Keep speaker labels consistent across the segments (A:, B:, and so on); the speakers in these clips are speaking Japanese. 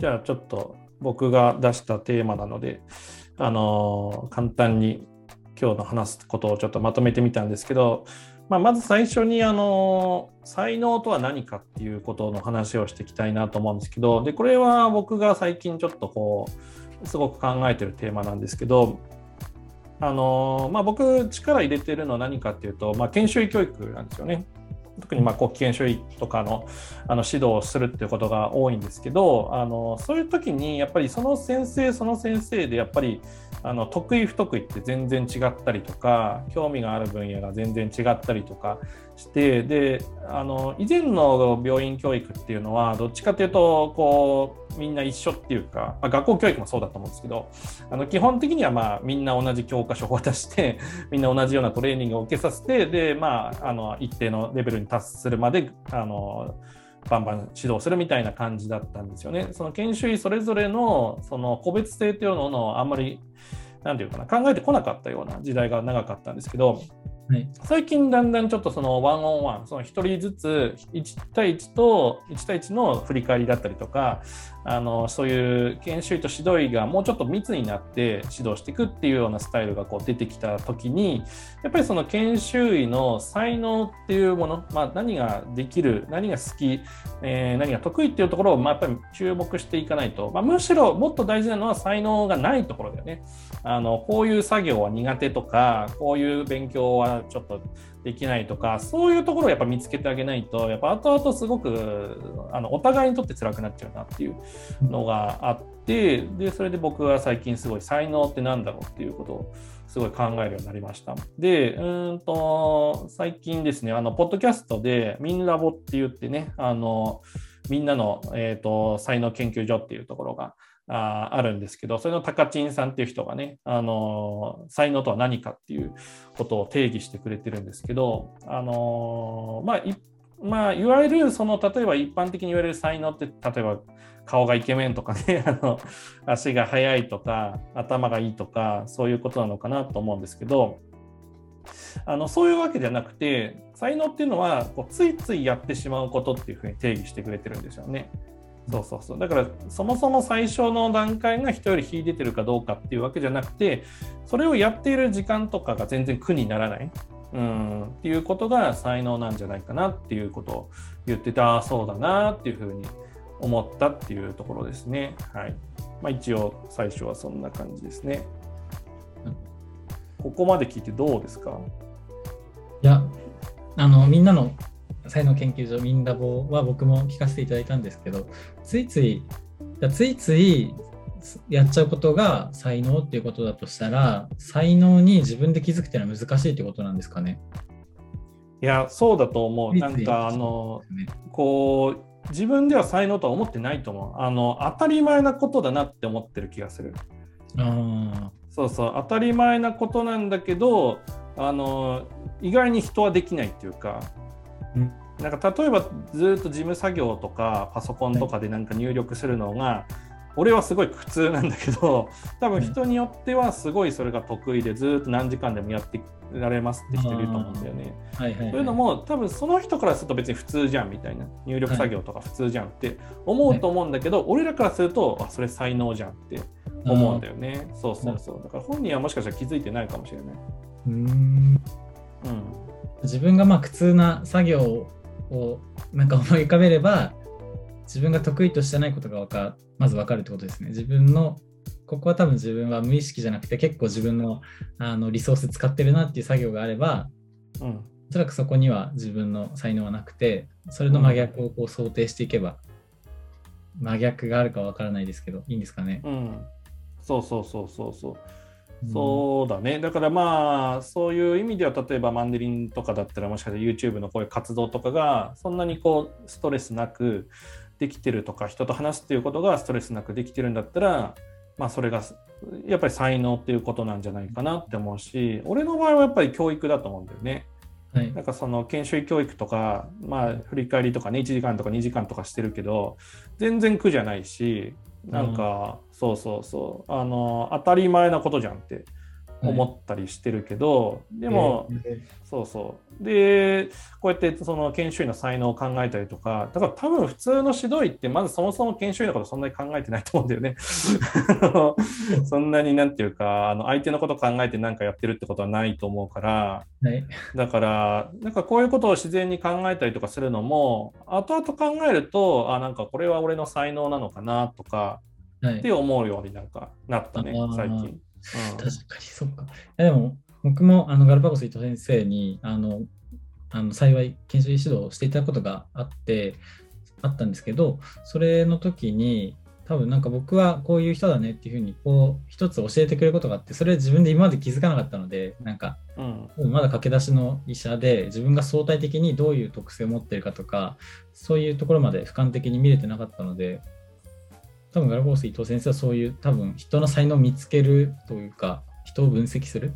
A: じゃあちょっと僕が出したテーマなので、あの簡単に今日の話すことをちょっとまとめてみたんですけど、まあ、まず最初にあの才能とは何かっていうことの話をしていきたいなと思うんですけどでこれは僕が最近ちょっとこうすごく考えてるテーマなんですけどあの、まあ、僕力入れてるのは何かっていうと、まあ、研修医教育なんですよね。特にまあ国研修医とかのあの指導をするっていうことが多いんですけどあのそういう時にやっぱりその先生その先生でやっぱりあの得意不得意って全然違ったりとか興味がある分野が全然違ったりとかしてであの以前の病院教育っていうのはどっちかというとこうみんな一緒っていうか、まあ、学校教育もそうだと思うんですけどあの基本的にはまあみんな同じ教科書を渡して みんな同じようなトレーニングを受けさせてで、まあ、あの一定のレベルに達するまであのバンバン指導するみたいな感じだったんですよね。その研修医それぞれのその個別性というのをあんまりなんていうかな考えてこなかったような時代が長かったんですけど、はい、最近だんだんちょっとそのワンオンワンその1人ずつ1対1と1対1の振り返りだったりとかあのそういう研修医と指導医がもうちょっと密になって指導していくっていうようなスタイルがこう出てきた時にやっぱりその研修医の才能っていうもの、まあ、何ができる何が好き、えー、何が得意っていうところを、まあ、やっぱり注目していかないと、まあ、むしろもっと大事なのは才能がないところだよね。あのこういう作業は苦手とかこういう勉強はちょっとできないとかそういうところをやっぱ見つけてあげないとやっぱ後々すごくあのお互いにとって辛くなっちゃうなっていうのがあってでそれで僕は最近すごい才能って何だろうっていうことをすごい考えるようになりました。で、うんと最近ですね、あのポッドキャストでミンラボって言ってね、あのみんなの、えーと才能研究所っていうところがああるんですけど、それの高知さんっていう人がね、あの才能とは何かっていうことを定義してくれてるんですけど、あのまあ、いまあ、いわゆるその例えば一般的に言われる才能って例えば顔がイケメンとかね あの足が速いとか頭がいいとかそういうことなのかなと思うんですけどあのそういうわけじゃなくて才能っていうのはこうついついやってしまうことっていうふうに定義してくれてるんですよね。そうそうそう。だからそもそも最初の段階が人より秀でてるかどうかっていうわけじゃなくてそれをやっている時間とかが全然苦にならない。うん。っていうことが才能なんじゃないかなっていうことを言ってたそうだなっていうふうに思ったっていうところですね。はい。まあ、一応最初はそんな感じですね。ここまで聞いてどうですか？
B: いやあのみんなの才能研究所ミンラボは僕も聞かせていただいたんですけどついついついついやっちゃうことが才能っていうことだとしたら才能に自分で気づくっていうのは難しいってことなんですかね？
A: いやそうだと思う。なんかあの、こう自分では才能とは思ってないと思う。あの当たり前なことだなって思ってる気がする。あそうそう当たり前なことなんだけどあの意外に人はできないっていうかなんか例えばずっと事務作業とかパソコンとかでなんか入力するのが、俺はすごい苦痛なんだけど 多分人によってはすごいそれが得意でずっと何時間でもやってられますって人いると思うんだよね。はいはいはい、いうのも多分その人からすると別に普通じゃんみたいな。入力作業とか普通じゃんって思うと思うんだけど、はい、俺らからするとあそれ才能じゃんって思うんだよね。そうそうそう。だから本人はもしかしたら気づいてないかもしれない。うん。うん。
B: 自分がまあ苦痛な作業をなんか思い浮かべれば自分が得意としてないことがかまず分かるってことですね。自分のここは多分自分は無意識じゃなくて結構自分のあのリソース使ってるなっていう作業があれば、うん、おそらくそこには自分の才能はなくてそれの真逆をこう想定していけば、うん、真逆があるかわからないですけどいいんですかね？
A: うん、そうそうそうそうそう。そうだね。だからまあ、そういう意味では、例えばマンデリンとかだったら、もしかして YouTube のこういう活動とかが、そんなにこう、ストレスなくできてるとか、人と話すっていうことがストレスなくできてるんだったら、まあ、それがやっぱり才能っていうことなんじゃないかなって思うし、俺の場合はやっぱり教育だと思うんだよね。はい、なんかその研修医教育とか、まあ、振り返りとかね1時間とか2時間とかしてるけど全然苦じゃないしなんか、そうそうそう。あの当たり前なことじゃんって思ったりしてるけど、でも、
B: え
A: そうそう。で、こうやってその研修医の才能を考えたりとか、だから多分普通の指導医って、まずそもそも研修医のことそんなに考えてないと思うんだよね。そんなになんていうか、あの相手のこと考えて何かやってるってことはないと思うから、
B: ーはい。
A: だから、なんかこういうことを自然に考えたりとかするのも、後々考えると、あ、なんかこれは俺の才能なのかなとか、
B: はい。
A: って思うようになんかなったね最近。うん
B: 確かに、そっか。いやでも、僕もあのガルパゴス伊藤先生にあのあの幸い研修医指導をしていただくことがあって、あったんですけど、それの時に、多分なんか僕はこういう人だねっていうふうに、こう、一つ教えてくれることがあって、それ自分で今まで気づかなかったので、なんか、
A: うん
B: まだ駆け出しの医者で、自分が相対的にどういう特性を持っているかとか、そういうところまで俯瞰的に見れてなかったので、多分ガルパゴス伊藤先生はそういう多分人の才能を見つけるというか、人を分析する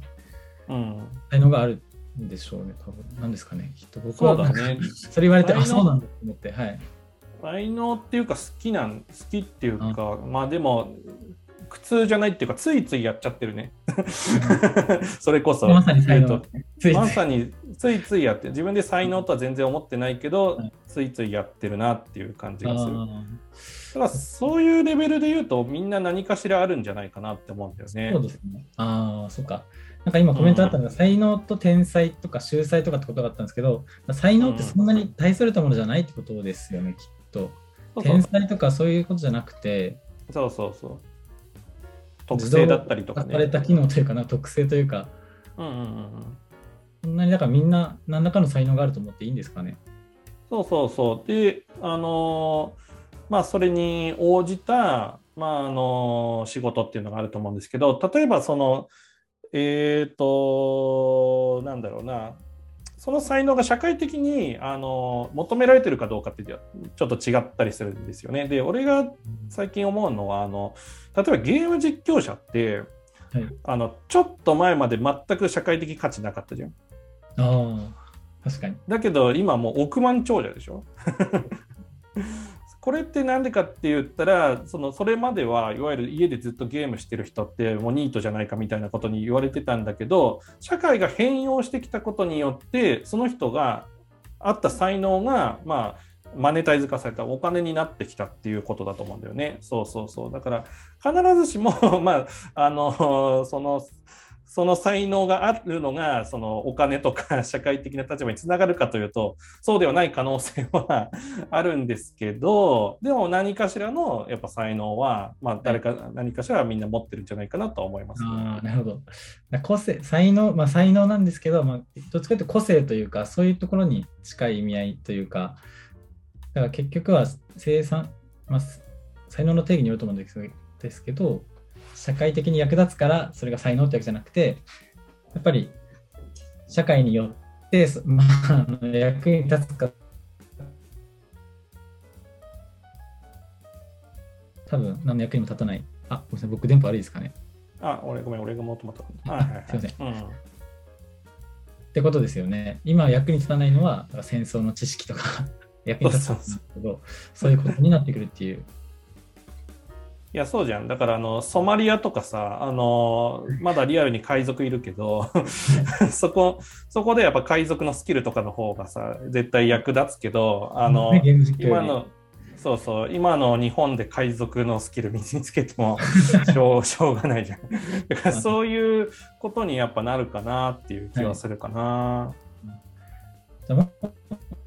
A: うん、
B: 才能があるんでしょうね、多分。なんですかね、きっと僕は。
A: そうだね。
B: それ言われて、あ、そうなんだと思って、はい。
A: 才能っていうか好きなん好きっていうか、まあでも苦痛じゃないっていうかついついやっちゃってるね。それこそ。
B: まさに才能。
A: 言うと。
B: ついつい。
A: まさについついやって自分で才能とは全然思ってないけど、
B: はい
A: ついついやってるなっていう感じがするだ
B: あ
A: からそういうレベルで言うとみんな何かしらあるんじゃないかなって思うんだよ
B: ー
A: ね
B: そうですね。ああ、そっか。なんか今コメントあったのが、才能と天才とか秀才とかってことだったんですけど、才能ってそんなに大それたものじゃないってことですよね、きっと。天才とかそういうことじゃなくて、
A: そうそうそう特性だったりとかね
B: された機能というかな、特性というか、
A: うんうんうんうん
B: そんなにだからみんな何らかの才能があると思っていいんですかね？
A: そうそうそう。で、あのーまあ、それに応じた、まあ、あのー仕事っていうのがあると思うんですけど、例えば、その、えっ、と、なんだろうな、その才能が社会的に、あのー求められてるかどうかってちょっと違ったりするんですよね。で、俺が最近思うのは、あの、例えばゲーム実況者って、
B: はい
A: あの、ちょっと前まで全く社会的価値なかったじゃん。
B: ああ、確かに。
A: だけど今もう億万長者でしょ これって何でかって言ったらそのそれまではいわゆる家でずっとゲームしてる人ってもうニートじゃないかみたいなことに言われてたんだけど社会が変容してきたことによってその人があった才能がまあマネタイズ化されたお金になってきたっていうことだと思うんだよね。そうそうそう。だから必ずしも まああのそのその才能があるのがそのお金とか 社会的な立場につながるかというとそうではない可能性は あるんですけどでも何かしらのやっぱ才能は、まあ、誰か何かしらみんな持ってるんじゃないかなとは思います、
B: ああ、なるほど。個性、才能、まあ才能なんですけど、まあ、どっちかというと個性というか、そういうところに近い意味合いというか、だから結局は生産、まあ、才能の定義によると思うんですけど、社会的に役立つからそれが才能ってわけじゃなくて、やっぱり社会によって、そまあ、役に立つか、多分何の役にも立たない。あ、ごめんなさい、僕電波悪いですかね。
A: あ俺ごめん俺がもっともっと はいはいはい
B: すいません
A: うん
B: ってことですよね。今役に立たないのは戦争の知識とか 役に立つんですけど、そういうことになってくるっていう。
A: いやそうじゃん。だからあのソマリアとかさあのまだリアルに海賊いるけど そこそこでやっぱ海賊のスキルとかの方がさ絶対役立つけどあの、今のそうそう今の日本で海賊のスキル身につけても しょうしょうがないじゃん。だからそういうことにやっぱなるかなっていう気はするかな、
B: じゃあもっ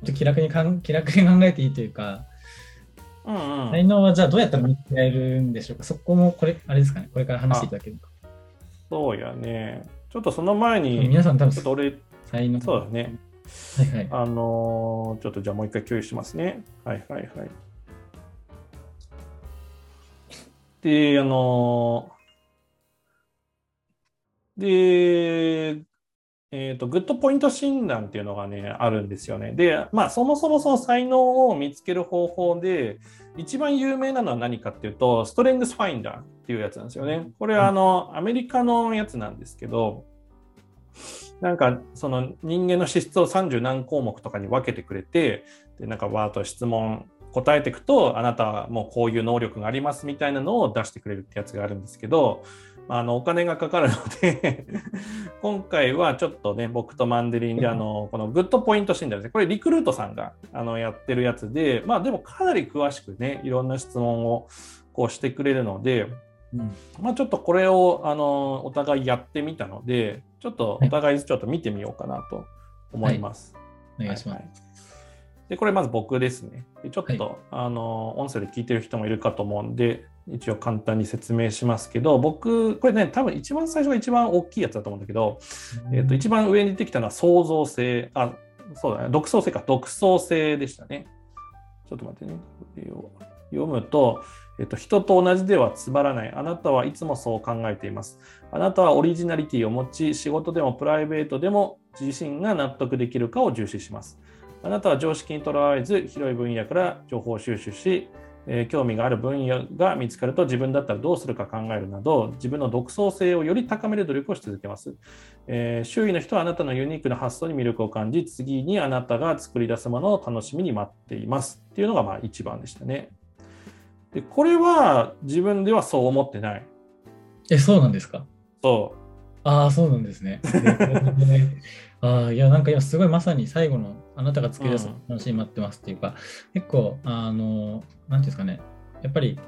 B: と気楽にかん気楽に考えていいというか、
A: うんうん
B: 才能はじゃあどうやったら見つけられるんでしょうか？そこもこれ、あれですかね？これから話していただけると。
A: そうやねちょっとその前に
B: 皆さん多分
A: ちょっと俺
B: 才能。
A: そうだね
B: はいはい。
A: あのーちょっとじゃあもう一回共有しますね。はいはいはい。で、あのーで、えっ、と、グッドポイント診断っていうのがね、あるんですよね。で、まあ、そもそもその才能を見つける方法で、一番有名なのは何かっていうと、ストレングスファインダーっていうやつなんですよね。これはあの、アメリカのやつなんですけど、なんかその人間の資質を30何項目とかに分けてくれてでなんかわーっと質問答えていくとあなたはもうこういう能力がありますみたいなのを出してくれるってやつがあるんですけどあのお金がかかるので 今回はちょっとね、僕とマンデリンで、あのこのグッドポイント診断ですね、これリクルートさんがあのやってるやつで、まあでもかなり詳しくね、いろんな質問をこうしてくれるので、
B: うん
A: まあちょっとこれをあのお互いやってみたので、ちょっとお互いちょっと見てみようかなと思います。
B: お願いします。
A: はいはいで、これまず僕ですね。でちょっと、あの、音声で聞いてる人もいるかと思うんで、一応簡単に説明しますけど、僕、これね、多分一番最初が一番大きいやつだと思うんだけど、えっ、と、一番上に出てきたのは創造性、あ、そうだね、独創性か、独創性でしたね。ちょっと待ってね。読むと、えっと、人と同じではつまらない。あなたはいつもそう考えています。あなたはオリジナリティを持ち、仕事でもプライベートでも自身が納得できるかを重視します。あなたは常識にとらわれず、広い分野から情報収集し、えー興味がある分野が見つかると自分だったらどうするか考えるなど、自分の独創性をより高める努力をし続けます。えー周囲の人はあなたのユニークな発想に魅力を感じ、次にあなたが作り出すものを楽しみに待っています。っていうのがまあ一番でしたね。で、これは自分ではそう思ってない。
B: え、そうなんですか？
A: そ
B: ああ、そうなんですね。ああ、いや、なんか今すごいまさに最後のあなたが作り出す楽しみに待ってますっていうか、結構、あの、なんていうんですかね、やっぱり、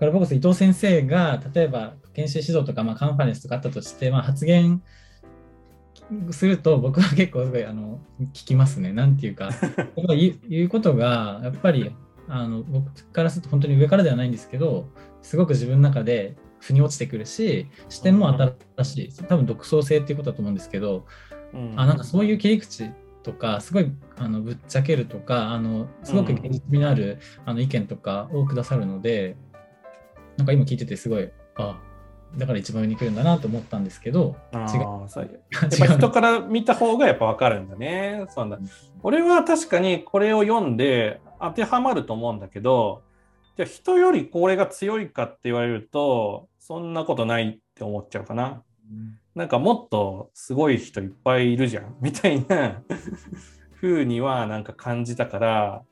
B: ガラパゴス伊藤先生が、例えば研修指導とか、まあ、カンファレンスとかあったとして、まあ、発言すると、僕は結構すごいあの聞きますね。なんていうか、言うことが、やっぱりあの僕からすると本当に上からではないんですけど、すごく自分の中で腑に落ちてくるし、視点も新しい、多分独創性っていうことだと思うんですけど、
A: う。うん
B: あなんかそういう切り口とか、すごいあのぶっちゃけるとか、あのすごく現実味のある、あの意見とかをくださるので、なんか今聞いててすごい、あだから一番上に来るんだなと思ったんですけど、違う。
A: あーそう やっぱ人から見た方がやっぱ分かるんだね。そうな俺は確かにこれを読んで当てはまると思うんだけど、じゃあ人よりこれが強いかって言われると、そんなことないって思っちゃうかな。なんかもっとすごい人いっぱいいるじゃん、みたいな 風にはなんか感じたから、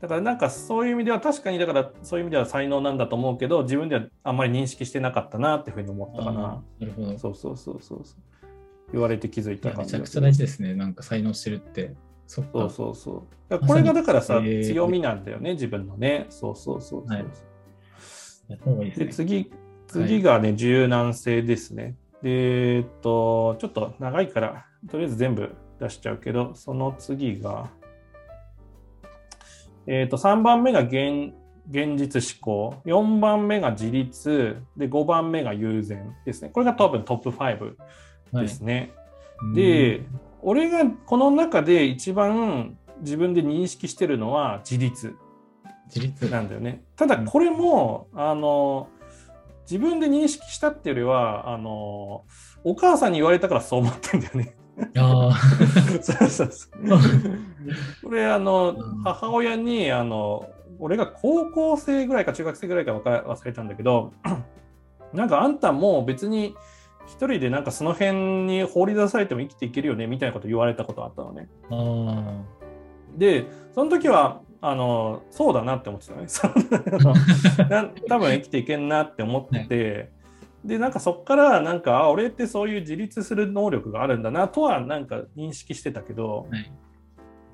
A: だからなんかそういう意味では確かにだからそういう意味では才能なんだと思うけど、自分ではあんまり認識してなかったなっていうふうに思ったかな。
B: なるほど。
A: そうそうそうそう。言われて気づいた感じ
B: めちゃくちゃ大事ですね。なんか才能してるって。そ。
A: そうそうそう。これがだからさ、強みなんだよね、自分のね。そうそうそうそう。
B: はいで。
A: 次、次がね、柔軟性ですね。で、えっと、ちょっと長いから、とりあえず全部出しちゃうけど、その次が、えっと、3番目が現現実思考、4番目が自立、で、5番目が友禅ですね。これが多分トップ5
B: はい
A: ですね。
B: うん
A: で、俺がこの中で一番自分で認識してるのは自立
B: 自立。
A: なんだよね。ただこれも、あの自分で認識したっていうよりはあのお母さんに言われたからそう思ってんだよね。
B: あ
A: そうそうそう。これあの
B: うん
A: 母親にあの俺が高校生ぐらいか中学生ぐらいか忘れたんだけど なんかあんたもう別に一人でなんかその辺に放り出されても生きていけるよねみたいなこと言われたことあったのね。
B: あ。あ
A: でその時はあのそうだなって思ってたのね。多分生きていけんなって思ってて、でなんかそっからなんかあ俺ってそういう自立する能力があるんだなとはなんか認識してたけど。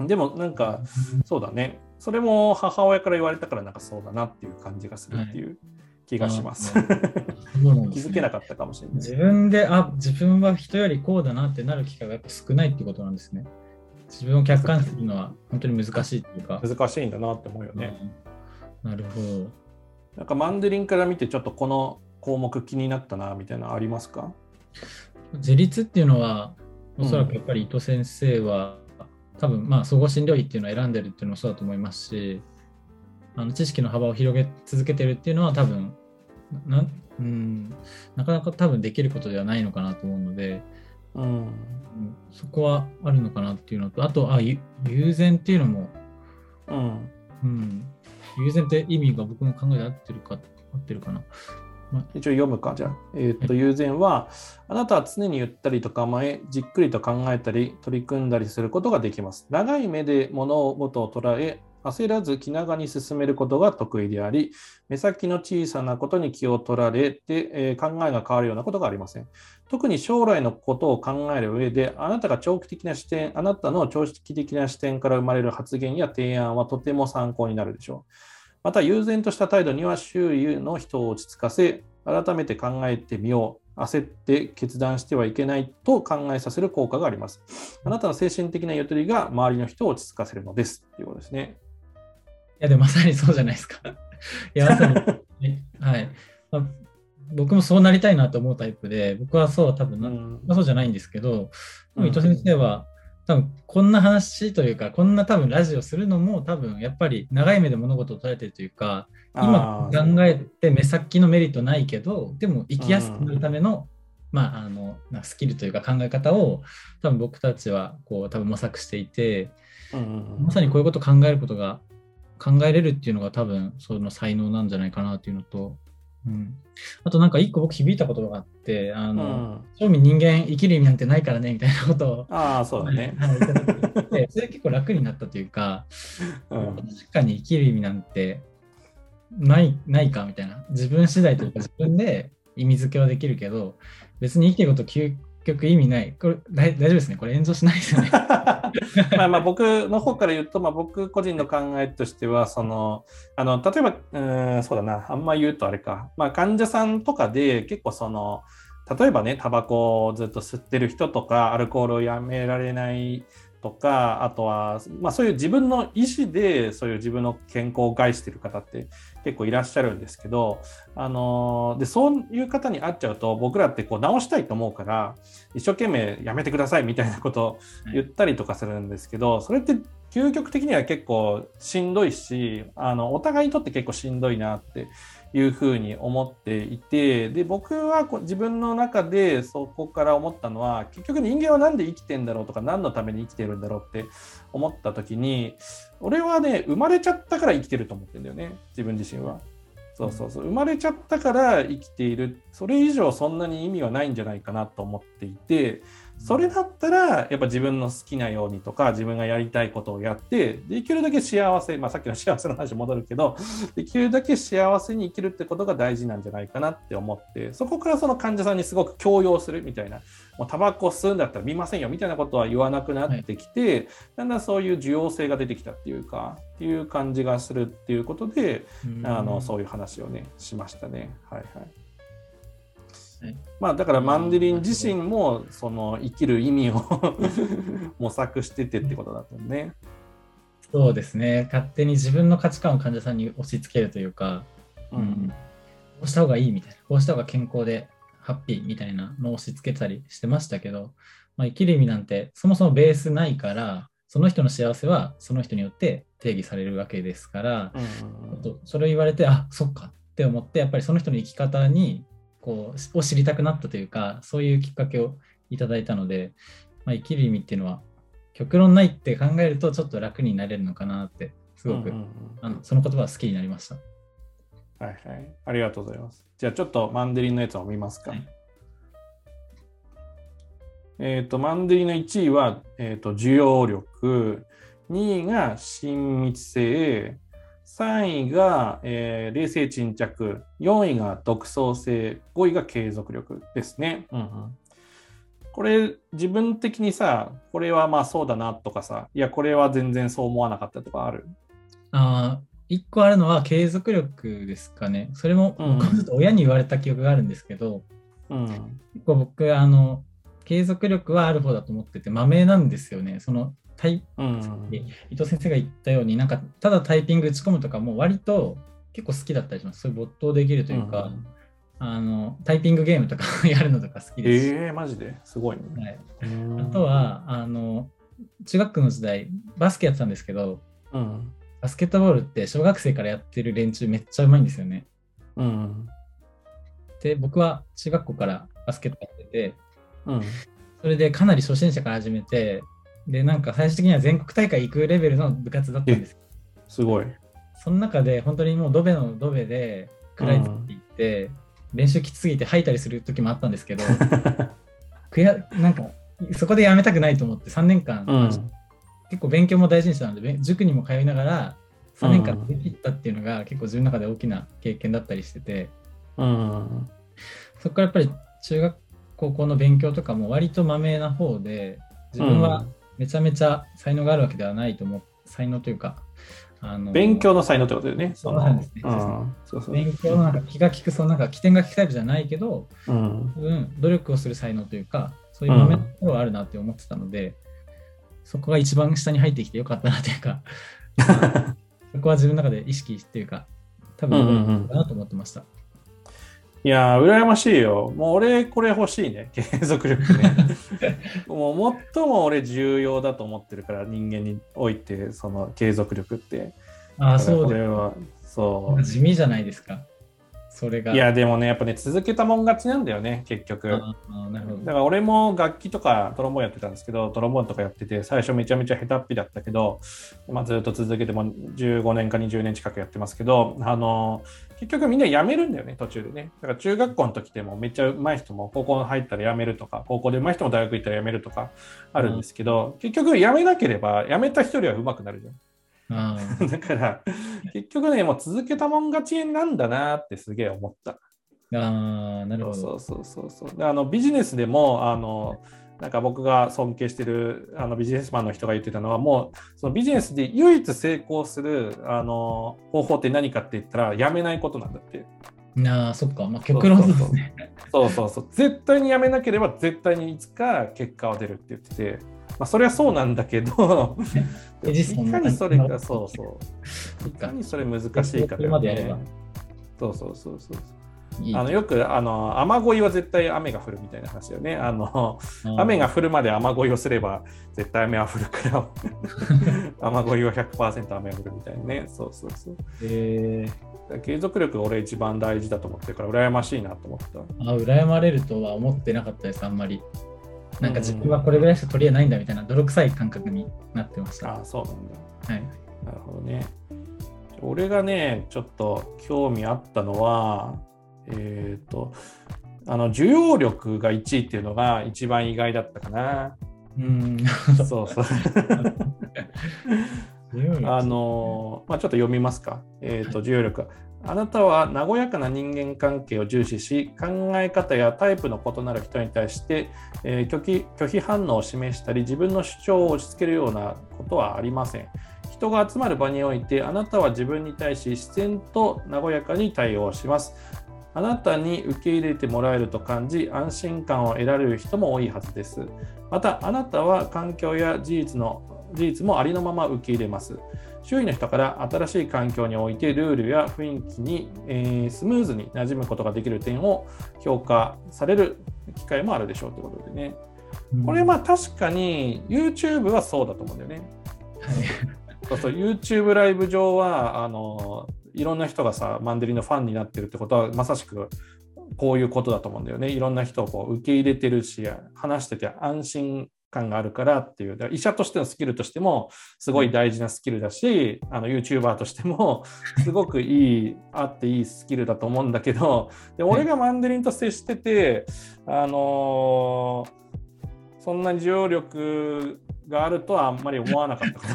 A: でもなんかそうだねそれも母親から言われたからなんかそうだなっていう感じがするっていう気がします。
B: すね
A: 気づけなかったかもしれない。
B: 自分で、あ、自分は人よりこうだなってなる機会がやっぱ少ないってことなんですね。自分を客観視するのは本当に難しいっていうか。
A: 難しいんだなって思うよね。
B: うんなるほど。
A: なんかマンデリンから見てちょっとこの項目気になったなみたいなのありますか？
B: 自立っていうのは、
A: うん
B: おそらくやっぱり伊藤先生は、多分まあ総合診療医っていうのを選んでるっていうのもそうだと思いますし、あの知識の幅を広げ続けてるっていうのは多分な,、うん、なかなか多分できることではないのかなと思うので、
A: うん。
B: うんそこはあるのかなっていうのと、あと、あ、ゆ友禅っていうのも、
A: うん。
B: うん、って意味が僕も考えて合ってるか、合ってるかな。
A: 一応読むか、じゃあ。えーっと、友禅は、あなたは常にゆったりと構え、じっくりと考えたり、取り組んだりすることができます。長い目で物事を捉え、焦らず気長に進めることが得意であり、目先の小さなことに気を取られて、えー、考えが変わるようなことがありません。特に将来のことを考える上で、あなたが長期的な視点、あなたの長期的な視点から生まれる発言や提案はとても参考になるでしょう。また、悠然とした態度には周囲の人を落ち着かせ、改めて考えてみよう。焦って決断してはいけないと考えさせる効果があります。あなたの精神的なゆとりが周りの人を落ち着かせるのですということですね。
B: いや、でもまさにそうじゃないですか。いや、まさに、はい。まあ、僕もそうなりたいなと思うタイプで、僕はそう多分な、うん、まあ、そうじゃないんですけど、伊藤先生は、多分こんな話というか、こんな多分ラジオするのも多分やっぱり長い目で物事を捉えてるというか、今考えて目先のメリットないけど、でも生きやすくなるための、まあ、あのスキルというか考え方を多分僕たちはこう多分模索していて、まさにこういうことを考えることが考えれるっていうのが多分その才能なんじゃないかなっていうのと、うん、あとなんか一個僕響いたことがあって、あの、正、う、味、ん、人間生きる意味なんてないからねみたいなことを、
A: ああ、そうだね。
B: はい、それ結構楽になったというか、うん、確かに生きる意味なんてないないかみたいな、自分次第というか自分で意味付けはできるけど、別に生きてること結局意味ない。これ大大丈夫ですね。これ炎上しないですよね。
A: まあまあ僕の方から言うと、まあ、僕個人の考えとしては、そのあの例えばうん、そうだな、あんま言うとあれか、まあ、患者さんとかで結構その、例えばね、タバコをずっと吸ってる人とか、アルコールをやめられないとか、あとは、まあ、そういう自分の意思で、そういう自分の健康を害してる方って結構いらっしゃるんですけど、あのでそういう方に会っちゃうと、僕らってこう直したいと思うから、一生懸命やめてくださいみたいなことを言ったりとかするんですけど、それって究極的には結構しんどいし、あのお互いにとって結構しんどいなっていうふうに思っていてで僕は自分の中でそこから思ったのは結局人間は何で生きてんだろうとか何のために生きてるんだろうって思った時に俺はね生まれちゃったから生きてると思ってんだよね自分自身は。そうそうそう生まれちゃったから生きているそれ以上そんなに意味はないんじゃないかなと思っていてそれだったら、やっぱ自分の好きなようにとか、自分がやりたいことをやって、できるだけ幸せ、まあさっきの 幸せの話戻るけど、できるだけ幸せに生きるってことが大事なんじゃないかなって思って、そこからその患者さんにすごく強要するみたいな、もうタバコ吸うんだったら見ませんよみたいなことは言わなくなってきて、はい、だんだんそういう需要性が出てきたっていうか、っていう感じがするっていうことで、あのそういう話をね、しましたね。はいはい。まあだからマンデリン自身もその生きる意味を 模索しててってことだとね。
B: そうですね。勝手に自分の価値観を患者さんに押し付けるというか、うん、うん、こうした方がいいみたいなこうした方が健康でハッピーみたいなのを押し付けたりしてましたけど、まあ、生きる意味なんてそもそもベースないからその人の幸せはその人によって定義されるわけですから、うんうん、それを言われてあそっかって思ってやっぱりその人の生き方にこうを知りたくなったというかそういうきっかけをいただいたので、まあ、生きる意味っていうのは極論ないって考えるとちょっと楽になれるのかなってすごく、うんうんうん、あのその言葉は好きになりました。
A: はいはい。ありがとうございます。じゃあちょっとマンデリンのやつを見ますか。はい、えっ、ー、と、マンデリンの1位は、えっ、ー、と、需要力、2位が親密性、3位が、えー、冷静沈着、4位が独創性、5位が継続力ですね。うんうん、これ、自分的にさ、これはまあそうだなとかさ、いや、これは全然そう思わなかったとかある？
B: ああ、1個あるのは継続力ですかね。それも、僕ずっと親に言われた記憶があるんですけど、うん、結構僕、あの、継続力はある方だと思ってて、まめなんですよね。そのタイ、うん、伊藤先生が言ったようになんかただタイピング打ち込むとかも割と結構好きだったりします。そういう没頭できるというか、うん、あのタイピングゲームとか やるのとか好きです。
A: えー、マジで？すごい
B: ね、はい、あとはあの中学の時代バスケやってたんですけど、うん、バスケットボールって小学生からやってる連中めっちゃうまいんですよね、うん、で僕は中学校からバスケットやってて、うん、それでかなり初心者から始めてで、なんか最終的には全国大会行くレベルの部活だったんです。
A: すごい。
B: その中で本当にもうドベのドベで食らいついていって、うん、練習きつすぎて吐いたりする時もあったんですけど、くやなんかそこでやめたくないと思って3年間、うん、結構勉強も大事にしたので、塾にも通いながら3年間できったっていうのが結構自分の中で大きな経験だったりしてて、
A: うん。
B: そこからやっぱり中学高校の勉強とかも割とまめな方で自分はめちゃめちゃ才能があるわけではないと思う才能というかあの
A: 勉強の才能ってことだよね。
B: そうなんですね。勉強のなんか気が利くそのなんか起点が利くタイプじゃないけど
A: うん。
B: 多分努力をする才能というかそういうまめなところはあるなって思ってたので、そこが一番下に入ってきてよかったなというか そこは自分の中で意識っていうか多分なと思ってました。
A: いやー、羨ましいよ。もう俺、これ欲しいね。継続力ね。もう最も俺重要だと思ってるから、人間において、その継続力って。
B: ああ、そうで
A: これは、そ
B: 地味じゃないですか。それが。
A: う。いや、でもね、やっぱね、続けたもん勝ちなんだよね、結局。だ。から俺も楽器とかトロンボーンやってたんですけど、トロンボーンとかやってて、最初めちゃめちゃ下手っぴだったけど、まあ、ずっと続けても15年か20年近くやってますけど、あの結局みんな辞めるんだよね、途中でね。だから中学校の時でもめっちゃ上手い人も高校入ったら辞めるとか、高校で上手い人も大学行ったら辞めるとかあるんですけど、結局辞めなければ辞めた人よりは上手くなるじゃん。
B: あ
A: だから、結局ね、もう続けたもん勝ちなんだなってすげえ思った。
B: あ、ああなるほど。
A: そうそうそうそうであのビジネスでもあのなんか僕が尊敬してるあのビジネスマンの人が言ってたのはもうそのビジネスで唯一成功するあの方法って何かって言ったらやめないことなんだって
B: ああ、そっか。まあ、極論そうですね。
A: そうそうそう絶対にやめなければ絶対にいつか結果は出るって言ってて、まあ、それはそうなんだけど いかにそれがそうそうい
B: か
A: かにそれ難しいかだよねそうそうそうそうあのよくあの雨乞いは絶対雨が降るみたいな話だよね。あの
B: あー
A: 雨が降るまで雨乞いをすれば絶対雨は降るから 雨乞いは100%雨が降るみたいなね。そうそうそう。
B: え
A: 継続力が俺一番大事だと思ってるから羨ましいなと思った。
B: ー、あ羨まれるとは思ってなかったです、あんまり。なんか自分はこれぐらいしか取り柄ないんだみたいな泥臭い感覚になってました。
A: ああ、そうなんだ。
B: はい。
A: なるほどね。俺がね、ちょっと興味あったのは、えっ、と、あの、需要力が1位っていうのが一番意外だったかな。
B: うん。
A: そうそう。あのまあ、ちょっと読みますか。えっ、と、重要力。あなたは和やかな人間関係を重視し、考え方やタイプの異なる人に対して、え拒否拒否反応を示したり、自分の主張を押し付けるようなことはありません。人が集まる場において、あなたは自分に対し自然と和やかに対応します。あなたに受け入れてもらえると感じ、安心感を得られる人も多いはずです。また、あなたは環境や事実の事実もありのまま受け入れます。周囲の人から新しい環境においてルールや雰囲気に、えースムーズに馴染むことができる点を評価される機会もあるでしょうということでね。これまあ確かに YouTube はそうだと思うんだよね。
B: はい
A: そうそう YouTube ライブ上はあのいろんな人がさマンデリのファンになってるってことはまさしくこういうことだと思うんだよね。いろんな人をこう受け入れてるし話してて安心感があるからっていう。だから医者としてのスキルとしてもすごい大事なスキルだし、あの YouTuber としても すごくいいあっていいスキルだと思うんだけどで俺がマンデリンと接しててあのーそんな需要力があるとはあんまり思わなかった。か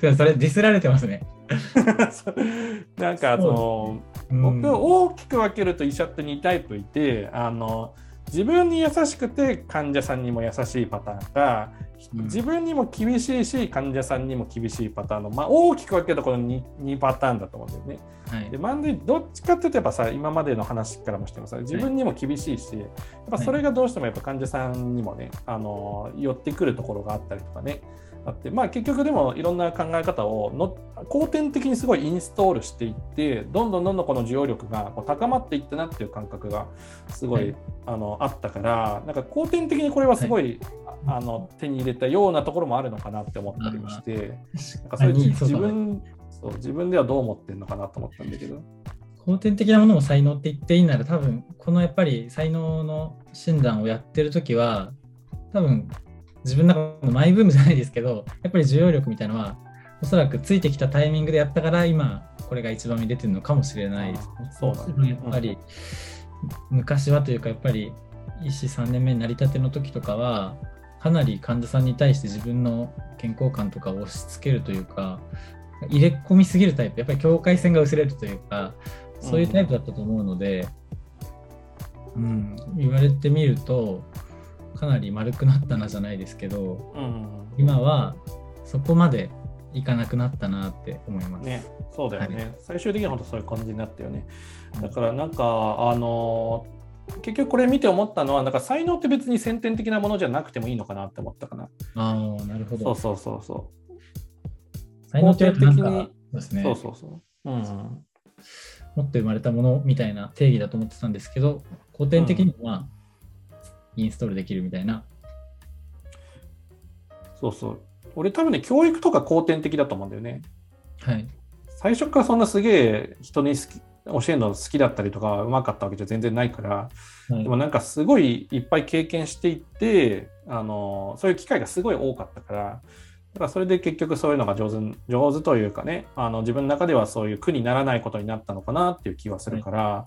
B: それディスられてますね。
A: なんかその
B: うん。
A: 僕大きく分けると医者って2タイプいてあの自分に優しくて患者さんにも優しいパターンか
B: うん。
A: 自分にも厳しいし患者さんにも厳しいパターンの、まあ、大きく分けるとこの 2, 2パターンだと思うんだよね。
B: はい。
A: でマンどっちかって言えばさ今までの話からもしてもさ自分にも厳しいし、やっぱそれがどうしてもやっぱ患者さんにもねあの寄ってくるところがあったりとかねあってまあ結局でもいろんな考え方をの後天的にすごいインストールしていってどんどんどんどんこの需要力がこう高まっていったなっていう感覚がすごい、
B: はい。
A: あのあったからなんか後天的にこれはすごい、あの手に入れたようなところもあるのかなって思ったりもしてなんかそれ自
B: そうだね。
A: 分そう自分ではどう思ってるのかなと思ったんだけど。
B: 後天的なものも才能って言っていいなら多分このやっぱり才能の診断をやってる時は多分自分の中のマイブームじゃないですけどやっぱり需要力みたいなのはおそらくついてきたタイミングでやったから今これが一番見出てるのかもしれない。です、
A: あーそう
B: やっぱり昔はというかやっぱり医師3年目になりたての時とかはかなり患者さんに対して自分の健康感とかを押し付けるというか入れ込みすぎるタイプ、やっぱり境界線が薄れるというか、そういうタイプだったと思うので、うん、言われてみると、かなり丸くなったなじゃないですけど、
A: うん。
B: 今はそこまでいかなくなったなって思います。
A: ね、そうだよね。
B: は
A: 最終的には本当そういう感じになったよね。だからなんか、あのー結局これ見て思ったのは、なんか才能って別に先天的なものじゃなくてもいいのかなって思ったかな。
B: ああ、なるほど。
A: そうそうそうそ
B: 才能って
A: 的に
B: そうです
A: う。
B: ね。
A: そうそうそう。うん。
B: 持って生まれたものみたいな定義だと思ってたんですけど、古典的にはインストールできるみたいな。
A: そうそう。俺多分ね、教育とか後天的だと思うんだよね。
B: はい。
A: 最初からそんなすげえ人に好き教えるの好きだったりとかうまかったわけじゃ全然ないから、
B: はい
A: でもなんかすごいいっぱい経験していって、あのそういう機会がすごい多かったから、だからそれで結局そういうのが上手に上手というかね、あの自分の中ではそういう苦にならないことになったのかなっていう気はするから、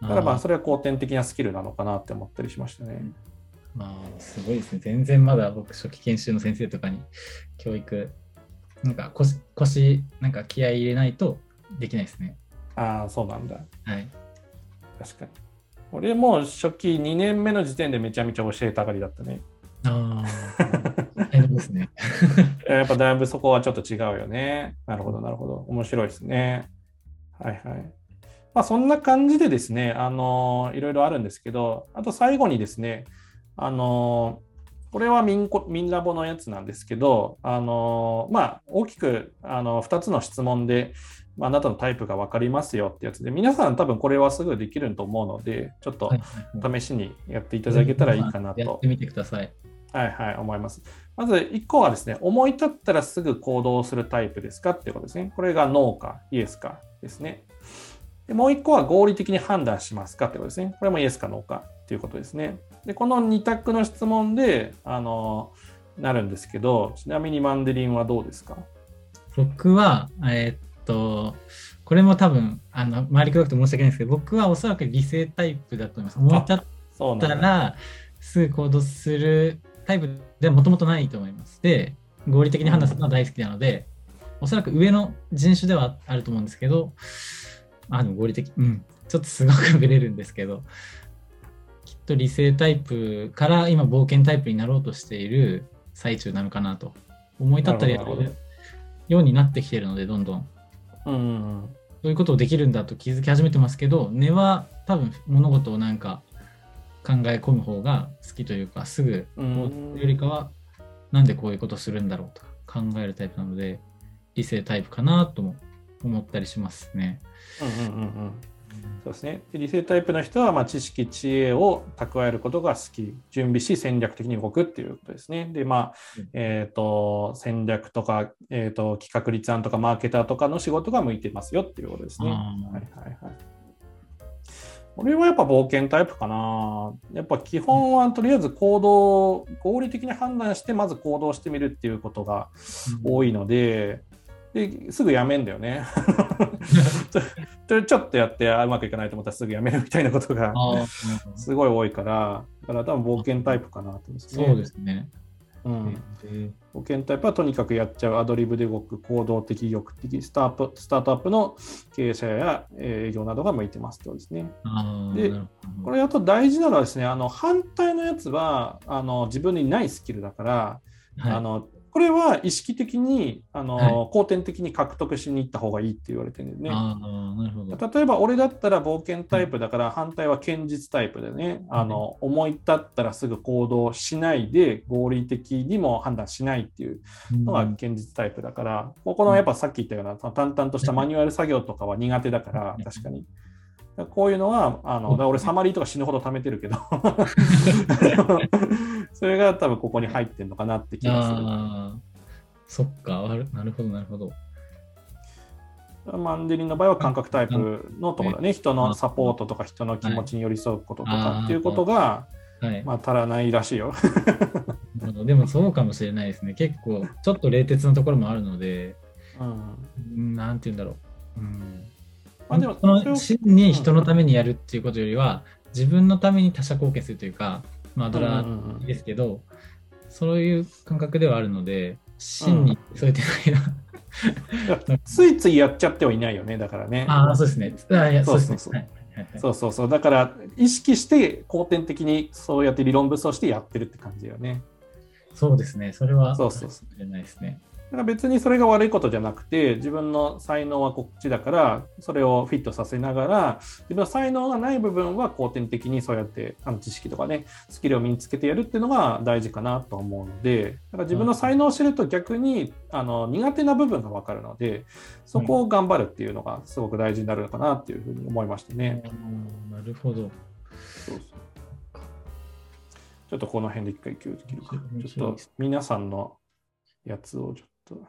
A: だからまあそれは後天的なスキルなのかなって思ったりしましたね。
B: まあ、すごいですね。全然まだ僕、初期研修の先生とかに教育、なんか腰、腰なんか気合い入れないとできないですね。
A: ああ、そうなんだ。
B: はい。
A: 確かに。俺もう初期2年目の時点でめちゃめちゃ教えたがりだったね。
B: ああ、大変ですね。
A: やっぱだいぶそこはちょっと違うよね。なるほど、なるほど。面白いですね。はいはい。まあそんな感じでですね、あのいろいろあるんですけど、あと最後にですね、あのこれはミンコミンラボのやつなんですけど、あのまあ大きくあの2つの質問で、まあ、あなたのタイプが分かりますよってやつで、皆さん多分これはすぐできると思うので、ちょっと試しにやっていただけたらいいかなと
B: やってみてください。
A: はいはい、思います。まず1個はですね、思い立ったらすぐ行動するタイプですかっていうことですね。これがノーかイエスかですね。でもう1個は合理的に判断しますかってことですね。これもイエスかノーかっていうことですね。で、この2択の質問で、あの、なるんですけど、ちなみにマンデリンはどうですか？
B: 僕は、えーっと、これも多分、あの、周りくどくて申し訳ないんですけど、僕はおそらく理性タイプだと思います。思っ
A: そうなんだ。
B: たら、すぐ行動するタイプではもともとないと思います。で、合理的に判断するのは大好きなので、おそらく上の人種ではあると思うんですけど、あ、でも合理的、うん、ちょっとすごくブレるんですけど、と理性タイプから今冒険タイプになろうとしている最中なのかなと思い立ったりや
A: る
B: ようになってきてるので、どんどん。そういうことをできるんだと気づき始めてますけど、根は多分物事をなんか考え込む方が好きというか、すぐよりかは、なんでこういうことするんだろうとか考えるタイプなので、理性タイプかなとも思ったりしますね。
A: うんうんうん。そうですね。で理性タイプの人は、まあ、知識、知恵を蓄えることが好き、準備し戦略的に動くっていうことですね。で、まあ
B: うん、
A: えっ、と、戦略とか、えっ、と、企画立案とか、マーケターとかの仕事が向いてますよっていうことですね。
B: あ
A: はい
B: ー
A: はいはい。俺はやっぱ冒険タイプかな。やっぱ基本はとりあえず行動、合理的に判断して、まず行動してみるっていうことが多いので、ですぐやめんだよね。ちょっとやってあうまくいかないと思ったらすぐやめるみたいなことがすごい多いから、だから多分冒険タイプかなと思いますね。
B: そうですね。
A: うん。
B: え
A: 冒険タイプはとにかくやっちゃう、アドリブで動く、行動的、意欲的、スタートスタートアップの経営者やえー営業などが向いてますってことですね。でこれあと大事なのはですね、あの反対のやつはあの自分にないスキルだから、
B: はい
A: あのこれは意識的にあの、
B: はい
A: 後天的に獲得しに行った方がいいって言われてるんでね。
B: あーなるほど。
A: 例えば俺だったら冒険タイプだから反対は堅実タイプでね、あの思い立ったらすぐ行動しないで合理的にも判断しないっていうのが
B: うん
A: 堅実タイプだから、ここのやっぱさっき言ったような淡々としたマニュアル作業とかは苦手だから
B: うん
A: 確かに。こういうのはあの俺サマリーとか死ぬほど貯めてるけど それが多分ここに入ってるのかなって気がする。
B: あーそっか、なるほど、なるほど。
A: マンデリンの場合は感覚タイプのところだね、人のサポートとか人の気持ちに寄り添うこととかっていうことが、
B: はい。
A: まあ、足らないらしいよ。
B: でもそうかもしれないですね。結構、ちょっと冷徹なところもあるので、
A: うん
B: うんなんて言うんだろう。うん。
A: まあでも
B: この真に人のためにやるっていうことよりは、自分のために他者貢献するというか、まあ、アドラ
A: うんうんうん
B: ーですけど、そういう感覚ではあるので、真にそういう手ないな。
A: ついついやっちゃってはいないよね、だからね。
B: ああ、そうですね。あいやそう。
A: そうそうそう
B: はいはいはい
A: そうそうそう。だから、意識して後天的にそうやって理論武装してやってるって感じだよね。
B: そうですね。それは、
A: そうそうそう
B: かもしれないですね。
A: だから別にそれが悪いことじゃなくて、自分の才能はこっちだから、それをフィットさせながら、自分の才能がない部分は後天的にそうやってあの知識とかね、スキルを身につけてやるっていうのが大事かなと思うので、だから自分の才能を知ると逆にあの苦手な部分が分かるので、そこを頑張るっていうのがすごく大事になるのかなっていうふうに思いましたね。
B: うんなるほど。
A: そうそうちょっとこの辺で一回休憩切るか。
B: 面
A: ちょっと皆さんのやつをちょっと。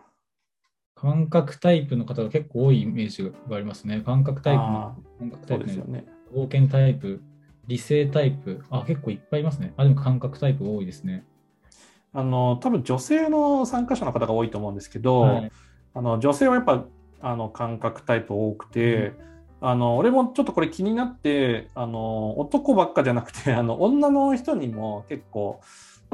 B: 感覚タイプの方が結構多いイメージがありますね。感覚タイプ
A: あ
B: の、感覚タ
A: そ
B: イプ
A: ね。
B: 冒険タイプ、理性タイプ、あ、結構いっぱいいますね。あ、でも感覚タイプ多いですね。
A: あの多分女性の参加者の方が多いと思うんですけど、
B: はい
A: あの女性はやっぱあの感覚タイプ多くて、あの俺もちょっとこれ気になってあの男ばっかじゃなくてあの女の人にも結構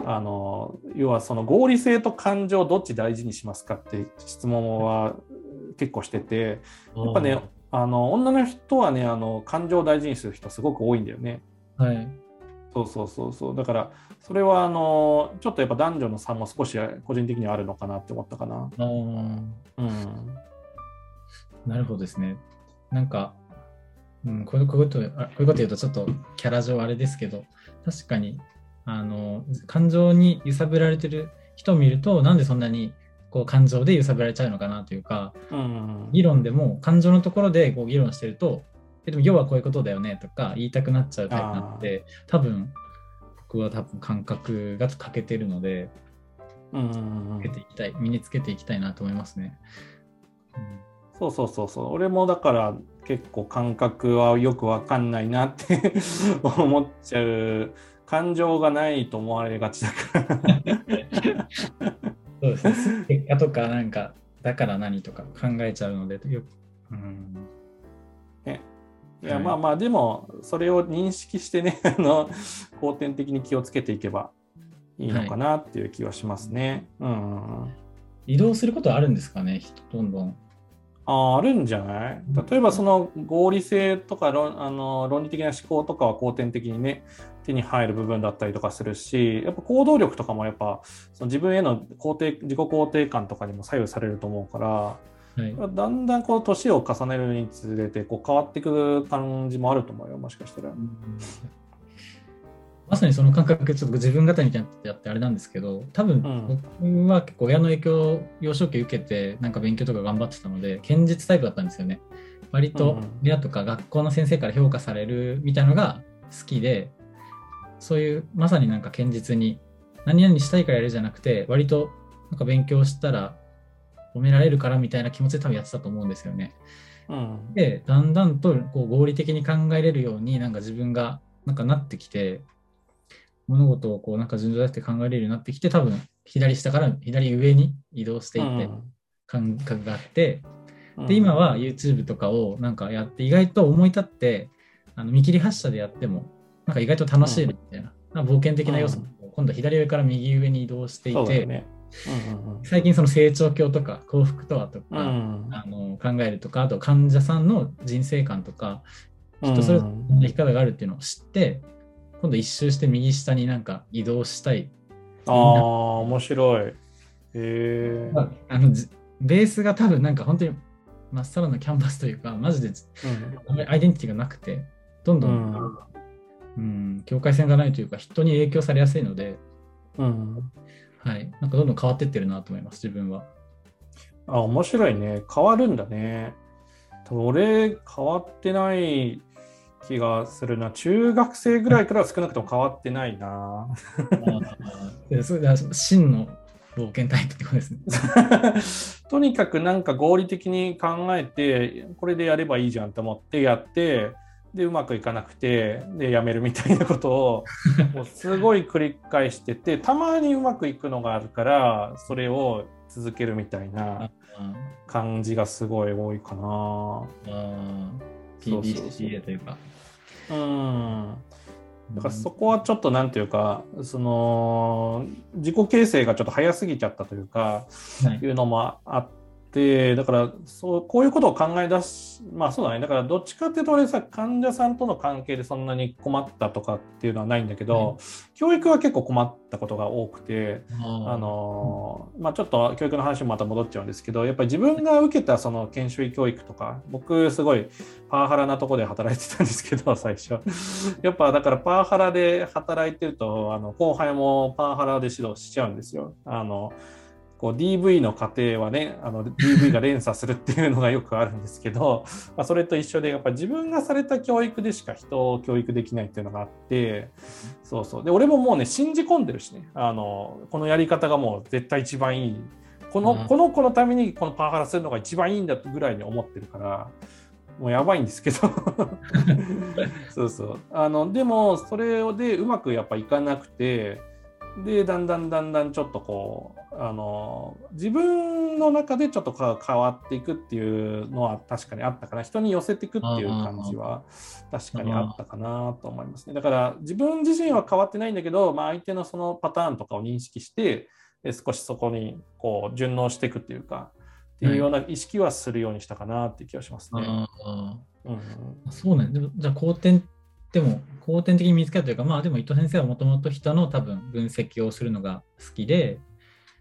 A: あの要はその合理性と感情どっち大事にしますかって質問は結構しててやっぱねあの女の人はねあの感情を大事にする人すごく多いんだよね。
B: はい。
A: そうそうそうそうだからそれはあのちょっとやっぱ男女の差も少し個人的にはあるのかなって思ったかな。うん。
B: なるほどですね。なんか、うん、こういうこういうことあこういうこと言うとちょっとキャラ上あれですけど、確かに、あの、感情に揺さぶられてる人を見ると、なんでそんなにこう感情で揺さぶられちゃうのかなというか、
A: うん。
B: 議論でも感情のところでこう議論してると、えでも要はこういうことだよねとか言いたくなっちゃうタイプなので、多分僕は多分感覚が欠けてるので、
A: うん
B: つけていきたい、身につけていきたいなと思いますね。うん
A: そうそうそうそう。俺もだから結構感覚はよくわかんないなって 思っちゃう。感情がないと思われがちだから。
B: そうですね。結果とか、なんか、だから何とか考えちゃうので、よく、うん、
A: いや
B: はい
A: まあまあでもそれを認識してね あの後天的に気をつけていけばいいのかなっていう気はしますね。うん。
B: 移動することはあるんですかね、人どんどん。
A: あーあるんじゃない？例えばその合理性とか論あの論理的な思考とかは後天的にね手に入る部分だったりとかするしやっぱ行動力とかもやっぱその自分への肯定自己肯定感とかにも左右されると思うから
B: はい、
A: だんだんこう年を重ねるにつれてこう変わっていく感じもあると思うよもしかしたら。
B: まさにその感覚、ちょっと自分語りにやってあれなんですけど、多分
A: うん
B: 僕は結構親の影響を幼少期受けて、なんか勉強とか頑張ってたので、堅実タイプだったんですよね。割と
A: うん
B: 親とか学校の先生から評価されるみたいなのが好きで、そういうまさになんか堅実に、何々したいからやるじゃなくて、割となんか勉強したら褒められるからみたいな気持ちで多分やってたと思うんですよね。
A: うん。
B: で、だんだんとこう合理的に考えれるようになんか自分がなんかなってきて、物事をこうなんか順序立てて考えれるようになってきて、多分左下から左上に移動していって感覚があって、
A: うん。
B: で、今は YouTube とかをなんかやって、意外と思い立って、あの見切り発車でやっても、なんか意外と楽しいなみたいな、冒険的な要素も今度は左上から右上に移動していて、最近その成長鏡とか幸福とはとか、あの考えるとか、あと患者さんの人生観とか、
A: うん。
B: 人それぞれの生き方があるっていうのを知って、今度一周して右下になんか移動したい。
A: ああ、面白い。へえ。
B: ああのじベースが多分なんか本当にまっさらなキャンバスというか、マジでアイデンティティがなくて、どんどん、
A: うん
B: うん境界線がないというか、人に影響されやすいので、
A: うん。
B: はい、なんかどんどん変わってってるなと思います、自分は。
A: あ、面白いね。変わるんだね。多分俺、変わってない気がするな。中学生ぐらいからは少なくとも変わってないな。
B: でそれで真の冒険タイプってことですね。
A: とにかくなんか合理的に考えて、これでやればいいじゃんと思ってやって、で、うまくいかなくて、で、やめるみたいなことを、もうすごい繰り返してて、たまにうまくいくのがあるから、それを続けるみたいな感じがすごい多いかな。
B: PDCA というか。
A: うん。だからそこはちょっとなんていうか、その自己形成がちょっと早すぎちゃったというか、
B: はい
A: いうのもあっだからそう、こういうことを考え出し、まあそうだね、だからどっちかっていうと、俺さ、患者さんとの関係でそんなに困ったとかっていうのはないんだけど、うん、教育は結構困ったことが多くて、あの、まあちょっと教育の話もまた戻っちゃうんですけど、やっぱり自分が受けたその研修医教育とか、僕すごいパワハラなとこで働いてたんですけど、最初。やっぱだからパワハラで働いてると、あの後輩もパワハラで指導しちゃうんですよ。あのこう DV の過程はねあの DV が連鎖するっていうのがよくあるんですけど、まあ、それと一緒でやっぱ自分がされた教育でしか人を教育できないっていうのがあってそうそう。で俺ももうね信じ込んでるしね。あのこのやり方がもう絶対一番いい。この,、この子のためにこのパワハラするのが一番いいんだぐらいに思ってるからもうやばいんですけど。そうそう。あのでもそれでうまくやっぱいかなくてでだんだんだんだんちょっとこうあの自分の中でちょっと変わっていくっていうのは確かにあったかな。人に寄せていくっていう感じは確かにあったかなと思いますね。だから自分自身は変わってないんだけど、まあ、相手のそのパターンとかを認識して少しそこにこう順応していくっていうかっていうような意識はするようにしたかなっていう気がしますね。
B: うん、そうね。でもじゃあ後天でも後天的に見つけたというか、まあでも伊藤先生はもともと人の多分分析をするのが好きで、